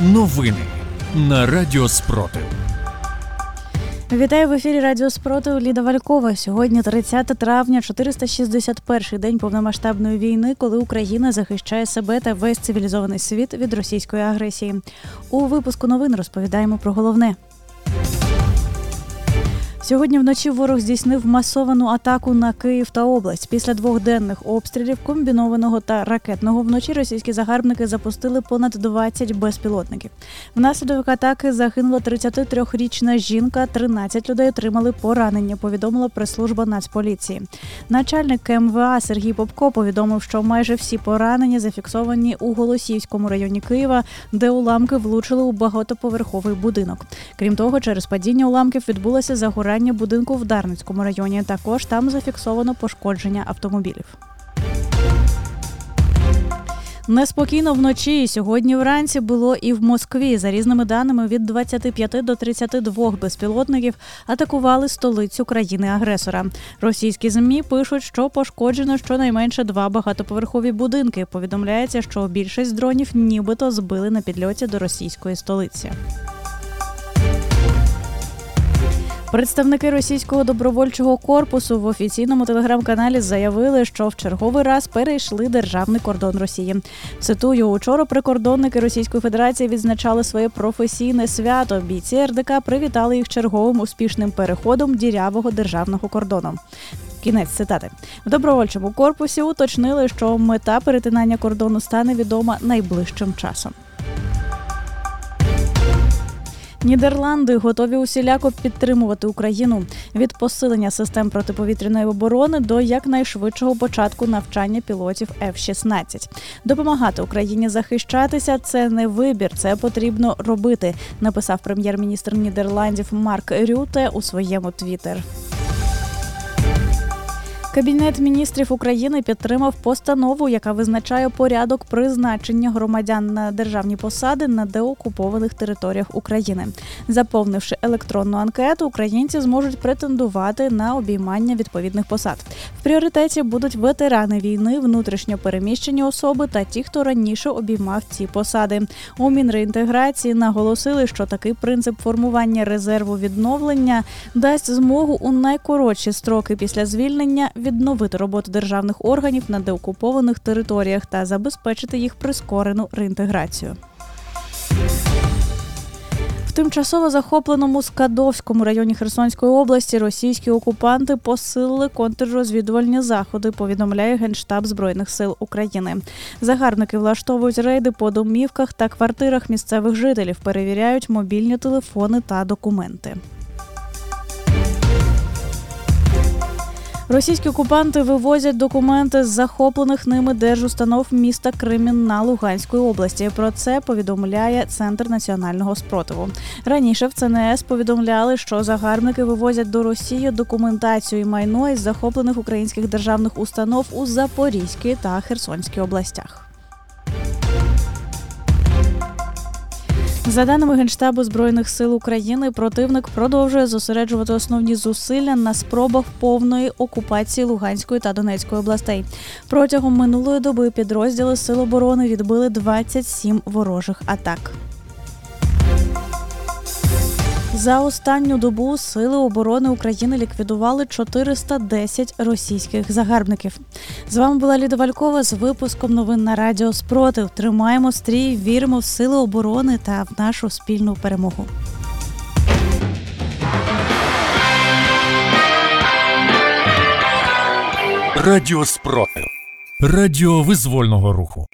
Новини на Радіо Спротив. Вітаю в ефірі Радіо Спротив Ліда Валькова. Сьогодні 30 травня, 461-й день повномасштабної війни, коли Україна захищає себе та весь цивілізований світ від російської агресії. У випуску новин розповідаємо про головне. Сьогодні вночі ворог здійснив масовану атаку на Київ та область. Після двохденних обстрілів комбінованого та ракетного вночі російські загарбники запустили понад 20 безпілотників. Внаслідок атаки загинула 33-річна жінка. 13 людей отримали поранення. Повідомила прес-служба Нацполіції. Начальник КМВА Сергій Попко повідомив, що майже всі поранення зафіксовані у Голосівському районі Києва, де уламки влучили у багатоповерховий будинок. Крім того, через падіння уламків відбулося загорання загорання будинку в Дарницькому районі. Також там зафіксовано пошкодження автомобілів. Неспокійно вночі сьогодні вранці було і в Москві. За різними даними від 25 до 32 безпілотників атакували столицю країни-агресора. Російські змі пишуть, що пошкоджено щонайменше два багатоповерхові будинки. Повідомляється, що більшість дронів нібито збили на підльоті до російської столиці. Представники російського добровольчого корпусу в офіційному телеграм-каналі заявили, що в черговий раз перейшли державний кордон Росії. Цитую, учора прикордонники Російської Федерації відзначали своє професійне свято. Бійці РДК привітали їх черговим успішним переходом дірявого державного кордону. Кінець цитати в добровольчому корпусі уточнили, що мета перетинання кордону стане відома найближчим часом. Нідерланди готові усіляко підтримувати Україну від посилення систем протиповітряної оборони до якнайшвидшого початку навчання пілотів F-16. Допомагати Україні захищатися це не вибір, це потрібно робити. Написав прем'єр-міністр Нідерландів Марк Рюте у своєму твіттер. Кабінет міністрів України підтримав постанову, яка визначає порядок призначення громадян на державні посади на деокупованих територіях України. Заповнивши електронну анкету, українці зможуть претендувати на обіймання відповідних посад. В пріоритеті будуть ветерани війни, внутрішньо переміщені особи та ті, хто раніше обіймав ці посади. У мінреінтеграції наголосили, що такий принцип формування резерву відновлення дасть змогу у найкоротші строки після звільнення відновити роботу державних органів на деокупованих територіях та забезпечити їх прискорену реінтеграцію. В тимчасово захопленому Скадовському районі Херсонської області російські окупанти посилили контррозвідувальні заходи. Повідомляє генштаб збройних сил України. Загарбники влаштовують рейди по домівках та квартирах місцевих жителів, перевіряють мобільні телефони та документи. Російські окупанти вивозять документи з захоплених ними держустанов міста Кримін на Луганської області. Про це повідомляє Центр національного спротиву. Раніше в ЦНС повідомляли, що загарбники вивозять до Росії документацію і майно із захоплених українських державних установ у Запорізькій та Херсонській областях. За даними Генштабу збройних сил України, противник продовжує зосереджувати основні зусилля на спробах повної окупації Луганської та Донецької областей. Протягом минулої доби підрозділи Сил оборони відбили 27 ворожих атак. За останню добу сили оборони України ліквідували 410 російських загарбників. З вами була Ліда Валькова з випуском новин на Радіо Спротив. Тримаємо стрій, віримо в сили оборони та в нашу спільну перемогу. Радіо Спротив. Радіо визвольного руху.